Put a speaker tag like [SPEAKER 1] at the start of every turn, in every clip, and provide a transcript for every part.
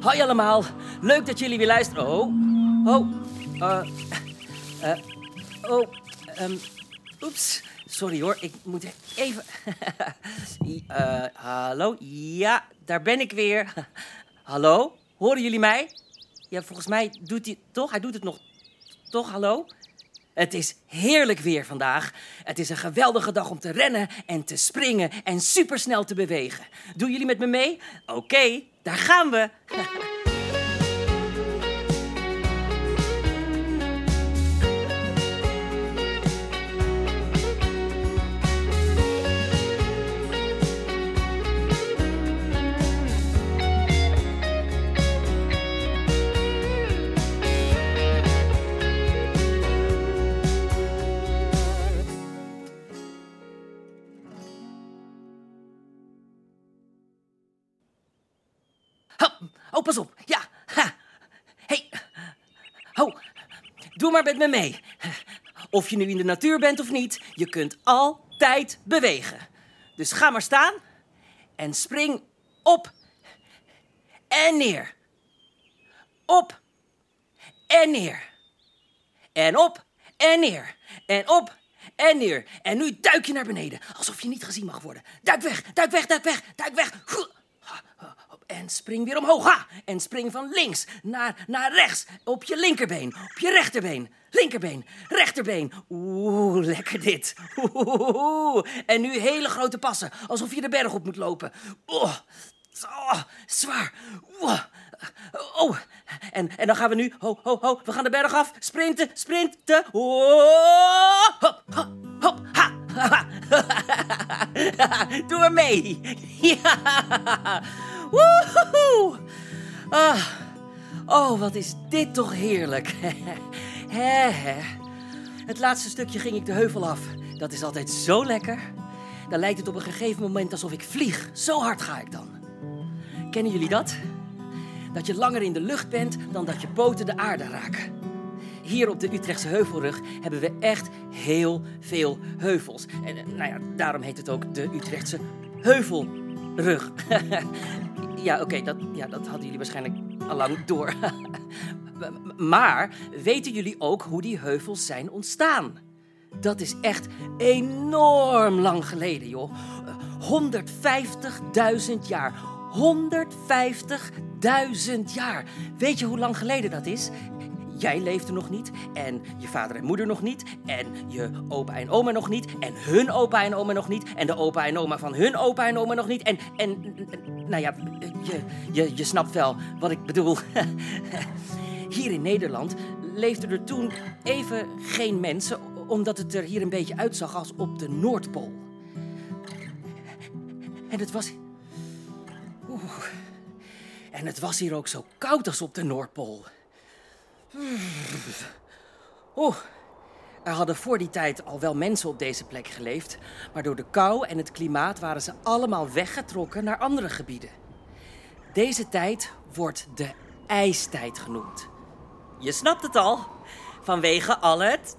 [SPEAKER 1] Hoi allemaal, leuk dat jullie weer luisteren. Oh, oh, eh, eh, oh, ehm, oeps, sorry hoor, ik moet even. Eh, hallo, ja, daar ben ik weer. hallo, horen jullie mij? Ja, volgens mij doet hij toch, hij doet het nog, toch, hallo? Het is heerlijk weer vandaag. Het is een geweldige dag om te rennen en te springen en supersnel te bewegen. Doen jullie met me mee? Oké, daar gaan we. pas op. Ja. Hey. Ho. Doe maar met me mee. Of je nu in de natuur bent of niet, je kunt altijd bewegen. Dus ga maar staan en spring op en neer. Op en neer. En op en neer. En op en neer. En nu duik je naar beneden, alsof je niet gezien mag worden. Duik weg, duik weg, duik weg, duik weg. En spring weer omhoog. En spring van links naar, naar rechts. Op je linkerbeen. Op je rechterbeen. Linkerbeen. Rechterbeen. Oeh, lekker dit. Oeh. En nu hele grote passen. Alsof je de berg op moet lopen. Oh, oh zwaar. Oh. En, en dan gaan we nu. Ho, ho, ho. We gaan de berg af. Sprinten, sprinten. Oh. Hop, hop, hop. Ha. Doe maar mee. Ja. Woehoe! Ah. Oh, wat is dit toch heerlijk. He, he. Het laatste stukje ging ik de heuvel af. Dat is altijd zo lekker. Dan lijkt het op een gegeven moment alsof ik vlieg. Zo hard ga ik dan. Kennen jullie dat? Dat je langer in de lucht bent dan dat je poten de aarde raken. Hier op de Utrechtse Heuvelrug hebben we echt heel veel heuvels. En nou ja, daarom heet het ook de Utrechtse Heuvelrug. Ja, oké, dat, ja, dat hadden jullie waarschijnlijk al lang door. maar weten jullie ook hoe die heuvels zijn ontstaan? Dat is echt enorm lang geleden, joh. 150.000 jaar. 150.000 jaar. Weet je hoe lang geleden dat is? Jij leefde nog niet en je vader en moeder nog niet en je opa en oma nog niet en hun opa en oma nog niet en de opa en oma van hun opa en oma nog niet en, en nou ja, je, je, je snapt wel wat ik bedoel. Hier in Nederland leefden er toen even geen mensen omdat het er hier een beetje uitzag als op de Noordpool. En het was... Oeh. En het was hier ook zo koud als op de Noordpool. Oeh, er hadden voor die tijd al wel mensen op deze plek geleefd, maar door de kou en het klimaat waren ze allemaal weggetrokken naar andere gebieden. Deze tijd wordt de ijstijd genoemd. Je snapt het al, vanwege al het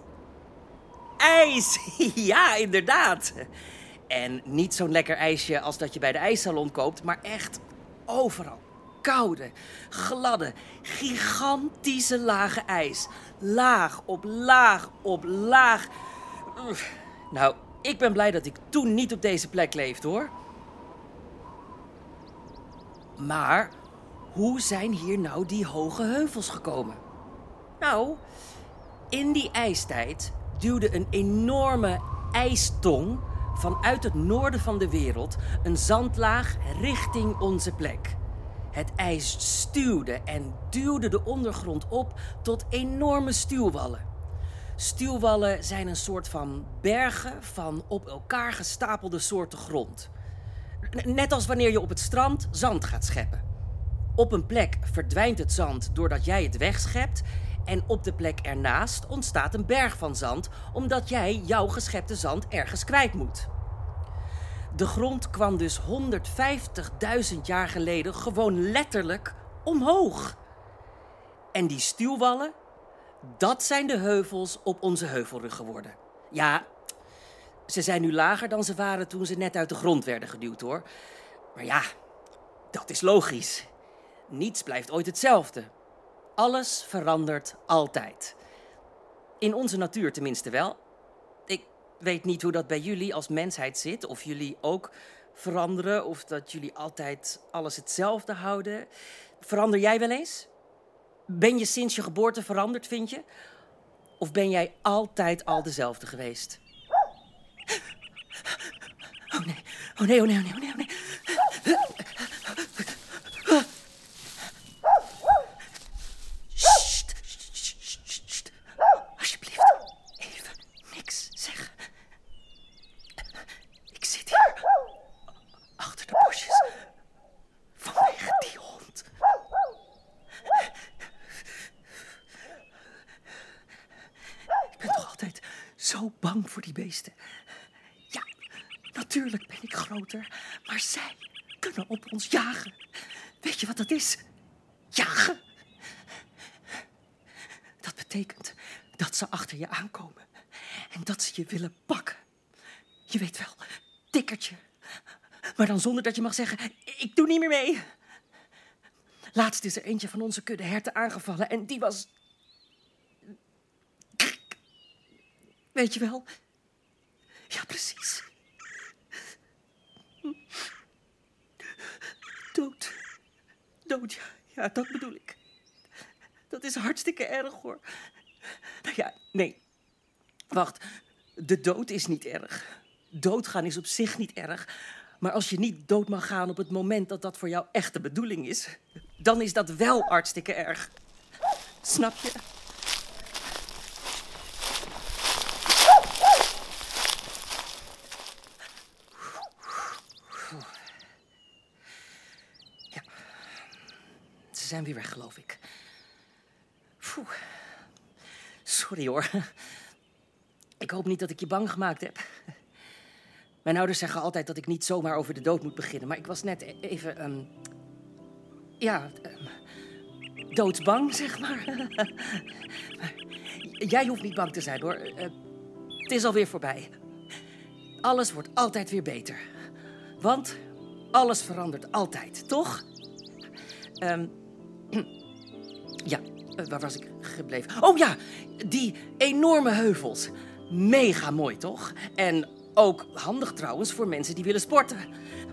[SPEAKER 1] ijs. ja, inderdaad. En niet zo'n lekker ijsje als dat je bij de ijssalon koopt, maar echt overal koude, gladde, gigantische lage ijs. Laag op laag op laag. Nou, ik ben blij dat ik toen niet op deze plek leefde hoor. Maar hoe zijn hier nou die hoge heuvels gekomen? Nou, in die ijstijd duwde een enorme ijstong vanuit het noorden van de wereld een zandlaag richting onze plek. Het ijs stuwde en duwde de ondergrond op tot enorme stuwwallen. Stuwwallen zijn een soort van bergen van op elkaar gestapelde soorten grond. Net als wanneer je op het strand zand gaat scheppen. Op een plek verdwijnt het zand doordat jij het wegschept. En op de plek ernaast ontstaat een berg van zand omdat jij jouw geschepte zand ergens kwijt moet. De grond kwam dus 150.000 jaar geleden gewoon letterlijk omhoog. En die stuwwallen, dat zijn de heuvels op onze heuvelrug geworden. Ja, Ze zijn nu lager dan ze waren toen ze net uit de grond werden geduwd, hoor. Maar ja, dat is logisch. Niets blijft ooit hetzelfde. Alles verandert altijd. In onze natuur tenminste wel. Weet niet hoe dat bij jullie als mensheid zit. Of jullie ook veranderen. Of dat jullie altijd alles hetzelfde houden. Verander jij wel eens? Ben je sinds je geboorte veranderd, vind je? Of ben jij altijd al dezelfde geweest? Oh nee, oh nee, oh nee, oh nee, oh nee. Oh nee. Sst, sst, sst, sst. Alsjeblieft, even niks zeggen. Ik zit hier achter de bosjes vanwege die hond. Ik ben toch altijd zo bang voor die beesten. Ja, natuurlijk ben ik groter, maar zij kunnen op ons jagen. Weet je wat dat is? Jagen. Dat betekent dat ze achter je aankomen en dat ze je willen pakken. Je weet wel, tikkertje. Maar dan zonder dat je mag zeggen: Ik doe niet meer mee. Laatst is er eentje van onze kudde herten aangevallen en die was. Weet je wel? Ja, precies. Dood. Dood, ja. Dat bedoel ik. Dat is hartstikke erg, hoor. Nou ja, nee. Wacht. De dood is niet erg. Doodgaan is op zich niet erg. Maar als je niet dood mag gaan op het moment dat dat voor jou echt de bedoeling is, dan is dat wel hartstikke erg. Snap je? Zijn weer weg, geloof ik. Sorry hoor. Ik hoop niet dat ik je bang gemaakt heb. Mijn ouders zeggen altijd dat ik niet zomaar over de dood moet beginnen. Maar ik was net e- even. ehm, ja. ehm, doodsbang, zeg maar. maar. Jij hoeft niet bang te zijn hoor. Eh, het is alweer voorbij. Alles wordt altijd weer beter. Want alles verandert altijd, toch? Ehm, ja, eh, waar was ik gebleven? Oh ja, die enorme heuvels. Mega mooi, toch? En ook handig trouwens voor mensen die willen sporten.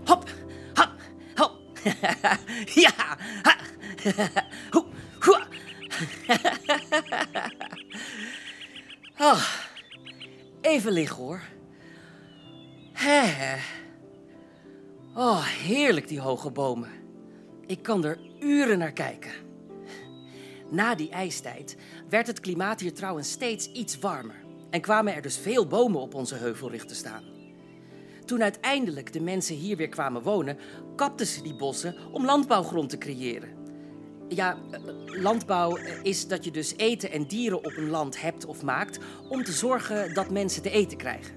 [SPEAKER 1] Hop, hop, hop. ja, ha. Hoe, hoe. Ah, even liggen hoor. Oh, heerlijk die hoge bomen. Ik kan er uren naar kijken. Na die ijstijd werd het klimaat hier trouwens steeds iets warmer en kwamen er dus veel bomen op onze heuvelrug te staan. Toen uiteindelijk de mensen hier weer kwamen wonen, kapten ze die bossen om landbouwgrond te creëren. Ja, eh, landbouw eh, is dat je dus eten en dieren op een land hebt of maakt om te zorgen dat mensen te eten krijgen.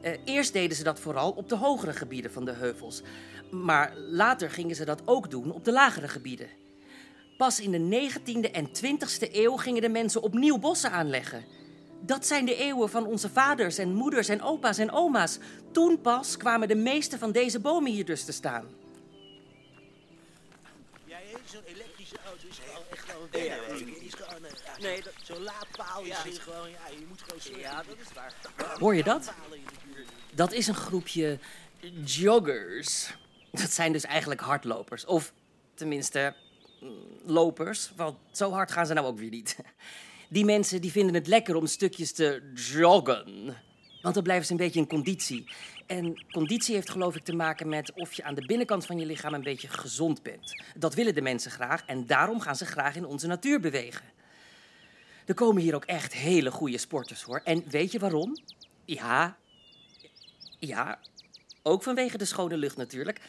[SPEAKER 1] Eh, eerst deden ze dat vooral op de hogere gebieden van de heuvels, maar later gingen ze dat ook doen op de lagere gebieden. Pas in de 19e en 20e eeuw gingen de mensen opnieuw bossen aanleggen. Dat zijn de eeuwen van onze vaders en moeders en opa's en oma's. Toen pas kwamen de meeste van deze bomen hier dus te staan.
[SPEAKER 2] Ja, zo'n elektrische auto is gewoon echt wel een is gewoon, eh, ja,
[SPEAKER 1] Nee, dat-
[SPEAKER 2] Zo'n laadpaal is hier gewoon, ja, je moet gewoon zorgen.
[SPEAKER 1] Ja, dat is waar. Hoor je dat? Dat is een groepje joggers. Dat zijn dus eigenlijk hardlopers. Of tenminste, mm, lopers. Want zo hard gaan ze nou ook weer niet. Die mensen die vinden het lekker om stukjes te joggen. Want dan blijven ze een beetje in conditie. En conditie heeft geloof ik te maken met of je aan de binnenkant van je lichaam een beetje gezond bent. Dat willen de mensen graag en daarom gaan ze graag in onze natuur bewegen. Er komen hier ook echt hele goede sporters hoor. En weet je waarom? Ja, ja, ook vanwege de schone lucht natuurlijk.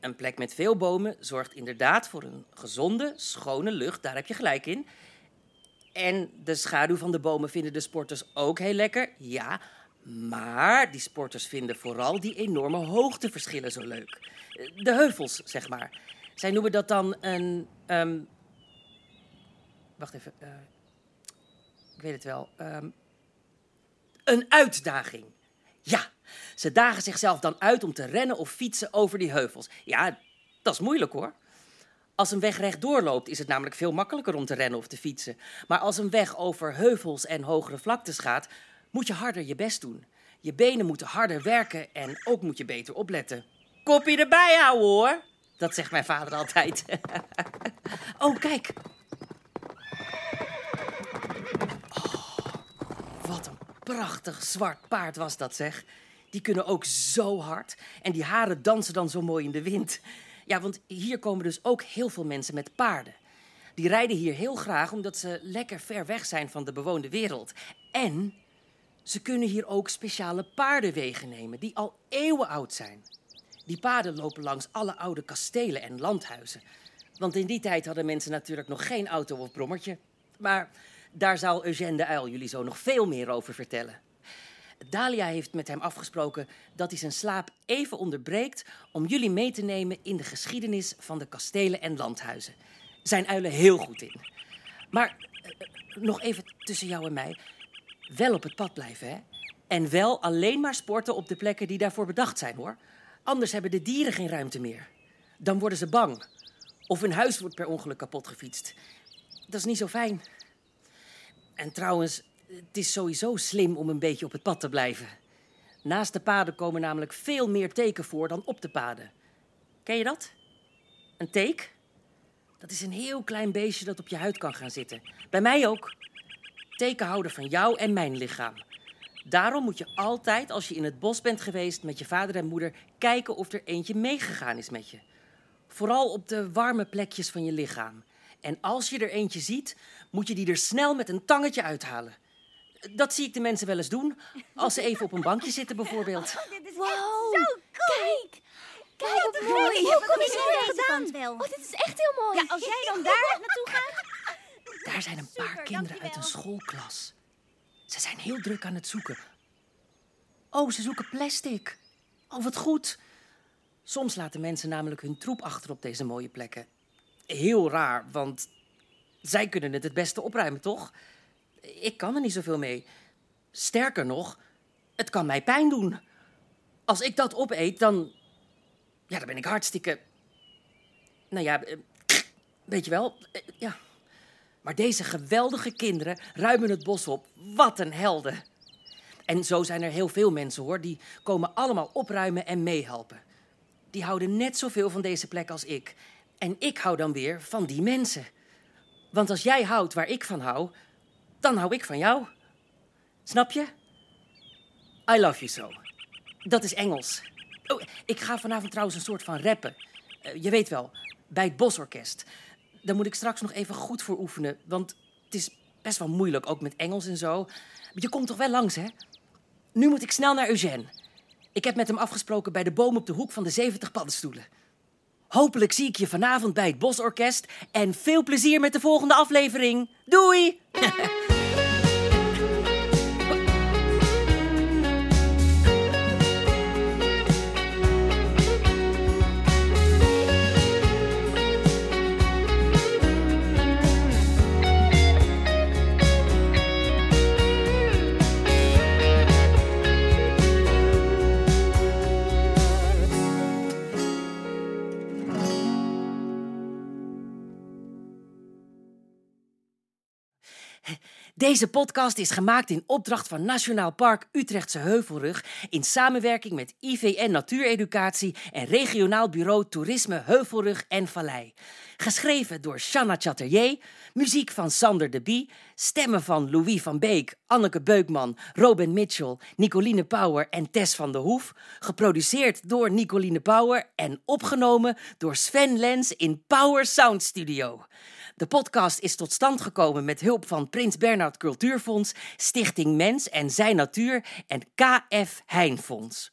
[SPEAKER 1] Een plek met veel bomen zorgt inderdaad voor een gezonde, schone lucht. Daar heb je gelijk in. En de schaduw van de bomen vinden de sporters ook heel lekker. Ja, maar die sporters vinden vooral die enorme hoogteverschillen zo leuk. De heuvels, zeg maar. Zij noemen dat dan een. ehm, wacht even. eh, ik weet het wel. ehm, een uitdaging. Ja, ze dagen zichzelf dan uit om te rennen of fietsen over die heuvels. Ja, dat is moeilijk hoor. Als een weg rechtdoor loopt, is het namelijk veel makkelijker om te rennen of te fietsen. Maar als een weg over heuvels en hogere vlaktes gaat, moet je harder je best doen. Je benen moeten harder werken en ook moet je beter opletten. Kopje erbij houden hoor. Dat zegt mijn vader altijd. oh, kijk. Oh, wat een prachtig zwart paard was dat, zeg. Die kunnen ook zo hard. En die haren dansen dan zo mooi in de wind. Ja, want hier komen dus ook heel veel mensen met paarden. Die rijden hier heel graag omdat ze lekker ver weg zijn van de bewoonde wereld. En ze kunnen hier ook speciale paardenwegen nemen die al eeuwen oud zijn. Die paden lopen langs alle oude kastelen en landhuizen. Want in die tijd hadden mensen natuurlijk nog geen auto of brommertje. Maar daar zal Eugène de Uil jullie zo nog veel meer over vertellen. Dalia heeft met hem afgesproken dat hij zijn slaap even onderbreekt om jullie mee te nemen in de geschiedenis van de kastelen en landhuizen. Zijn uilen heel goed in. Maar eh, nog even tussen jou en mij. Wel op het pad blijven, hè? En wel alleen maar sporten op de plekken die daarvoor bedacht zijn, hoor. Anders hebben de dieren geen ruimte meer. Dan worden ze bang. Of hun huis wordt per ongeluk kapot gefietst. Dat is niet zo fijn. En trouwens, het is sowieso slim om een beetje op het pad te blijven. Naast de paden komen namelijk veel meer teken voor dan op de paden. Ken je dat? Een teek? Dat is een heel klein beestje dat op je huid kan gaan zitten. Bij mij ook. Teken houden van jou en mijn lichaam. Daarom moet je altijd, als je in het bos bent geweest met je vader en moeder, kijken of er eentje meegegaan is met je. Vooral op de warme plekjes van je lichaam. En als je er eentje ziet, moet je die er snel met een tangetje uithalen. Dat zie ik de mensen wel eens doen, als ze even op een bankje zitten bijvoorbeeld.
[SPEAKER 3] Dit is
[SPEAKER 4] Wow,
[SPEAKER 3] zo cool.
[SPEAKER 4] Kijk! Kijk wat
[SPEAKER 3] Hoe
[SPEAKER 4] mooi!
[SPEAKER 3] Hoe kom je deze
[SPEAKER 4] gedaan?
[SPEAKER 3] wel?
[SPEAKER 4] Oh, dit is echt heel mooi.
[SPEAKER 3] Ja, als jij dan daar naartoe gaat.
[SPEAKER 1] Daar zijn een paar
[SPEAKER 3] Super,
[SPEAKER 1] kinderen uit een schoolklas. Ze zijn heel druk aan het zoeken. Oh, ze zoeken plastic. Oh, wat goed. Soms laten mensen namelijk hun troep achter op deze mooie plekken. Heel raar, want zij kunnen het het beste opruimen, toch? Ik kan er niet zoveel mee. Sterker nog, het kan mij pijn doen. Als ik dat opeet, dan. Ja, dan ben ik hartstikke. Nou ja, eh, weet je wel, eh, ja. Maar deze geweldige kinderen ruimen het bos op. Wat een helden. En zo zijn er heel veel mensen hoor. Die komen allemaal opruimen en meehelpen. Die houden net zoveel van deze plek als ik. En ik hou dan weer van die mensen. Want als jij houdt waar ik van hou, dan hou ik van jou. Snap je? I love you so. Dat is Engels. Oh, ik ga vanavond trouwens een soort van rappen. Eh, je weet wel, bij het Bosorkest. Daar moet ik straks nog even goed voor oefenen. Want het is best wel moeilijk, ook met Engels en zo. Maar je komt toch wel langs, hè? Nu moet ik snel naar Eugène. Ik heb met hem afgesproken bij de boom op de hoek van de 70 paddenstoelen. Hopelijk zie ik je vanavond bij het Bosorkest. En veel plezier met de volgende aflevering. Doei! Deze podcast is gemaakt in opdracht van Nationaal Park Utrechtse Heuvelrug in samenwerking met IVN Natuureducatie en Regionaal Bureau Toerisme Heuvelrug en Vallei. Geschreven door Shanna Chatterjee, muziek van Sander de Bie, stemmen van Louis van Beek, Anneke Beukman, Robin Mitchell, Nicoline Power en Tess van der Hoef. Geproduceerd door Nicoline Power en opgenomen door Sven Lens in Power Sound Studio. De podcast is tot stand gekomen met hulp van Prins Bernhard Cultuurfonds, Stichting Mens en Zijn Natuur en KF Heinfonds.